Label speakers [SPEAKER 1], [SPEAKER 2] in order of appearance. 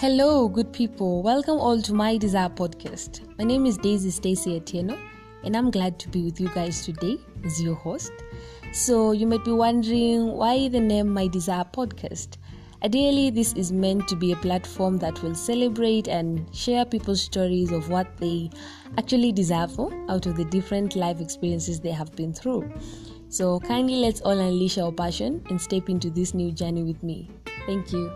[SPEAKER 1] Hello, good people. Welcome all to my Desire podcast. My name is Daisy Stacy Atieno, and I'm glad to be with you guys today as your host. So, you might be wondering why the name My Desire podcast. Ideally, this is meant to be a platform that will celebrate and share people's stories of what they actually desire for out of the different life experiences they have been through. So, kindly let's all unleash our passion and step into this new journey with me. Thank you.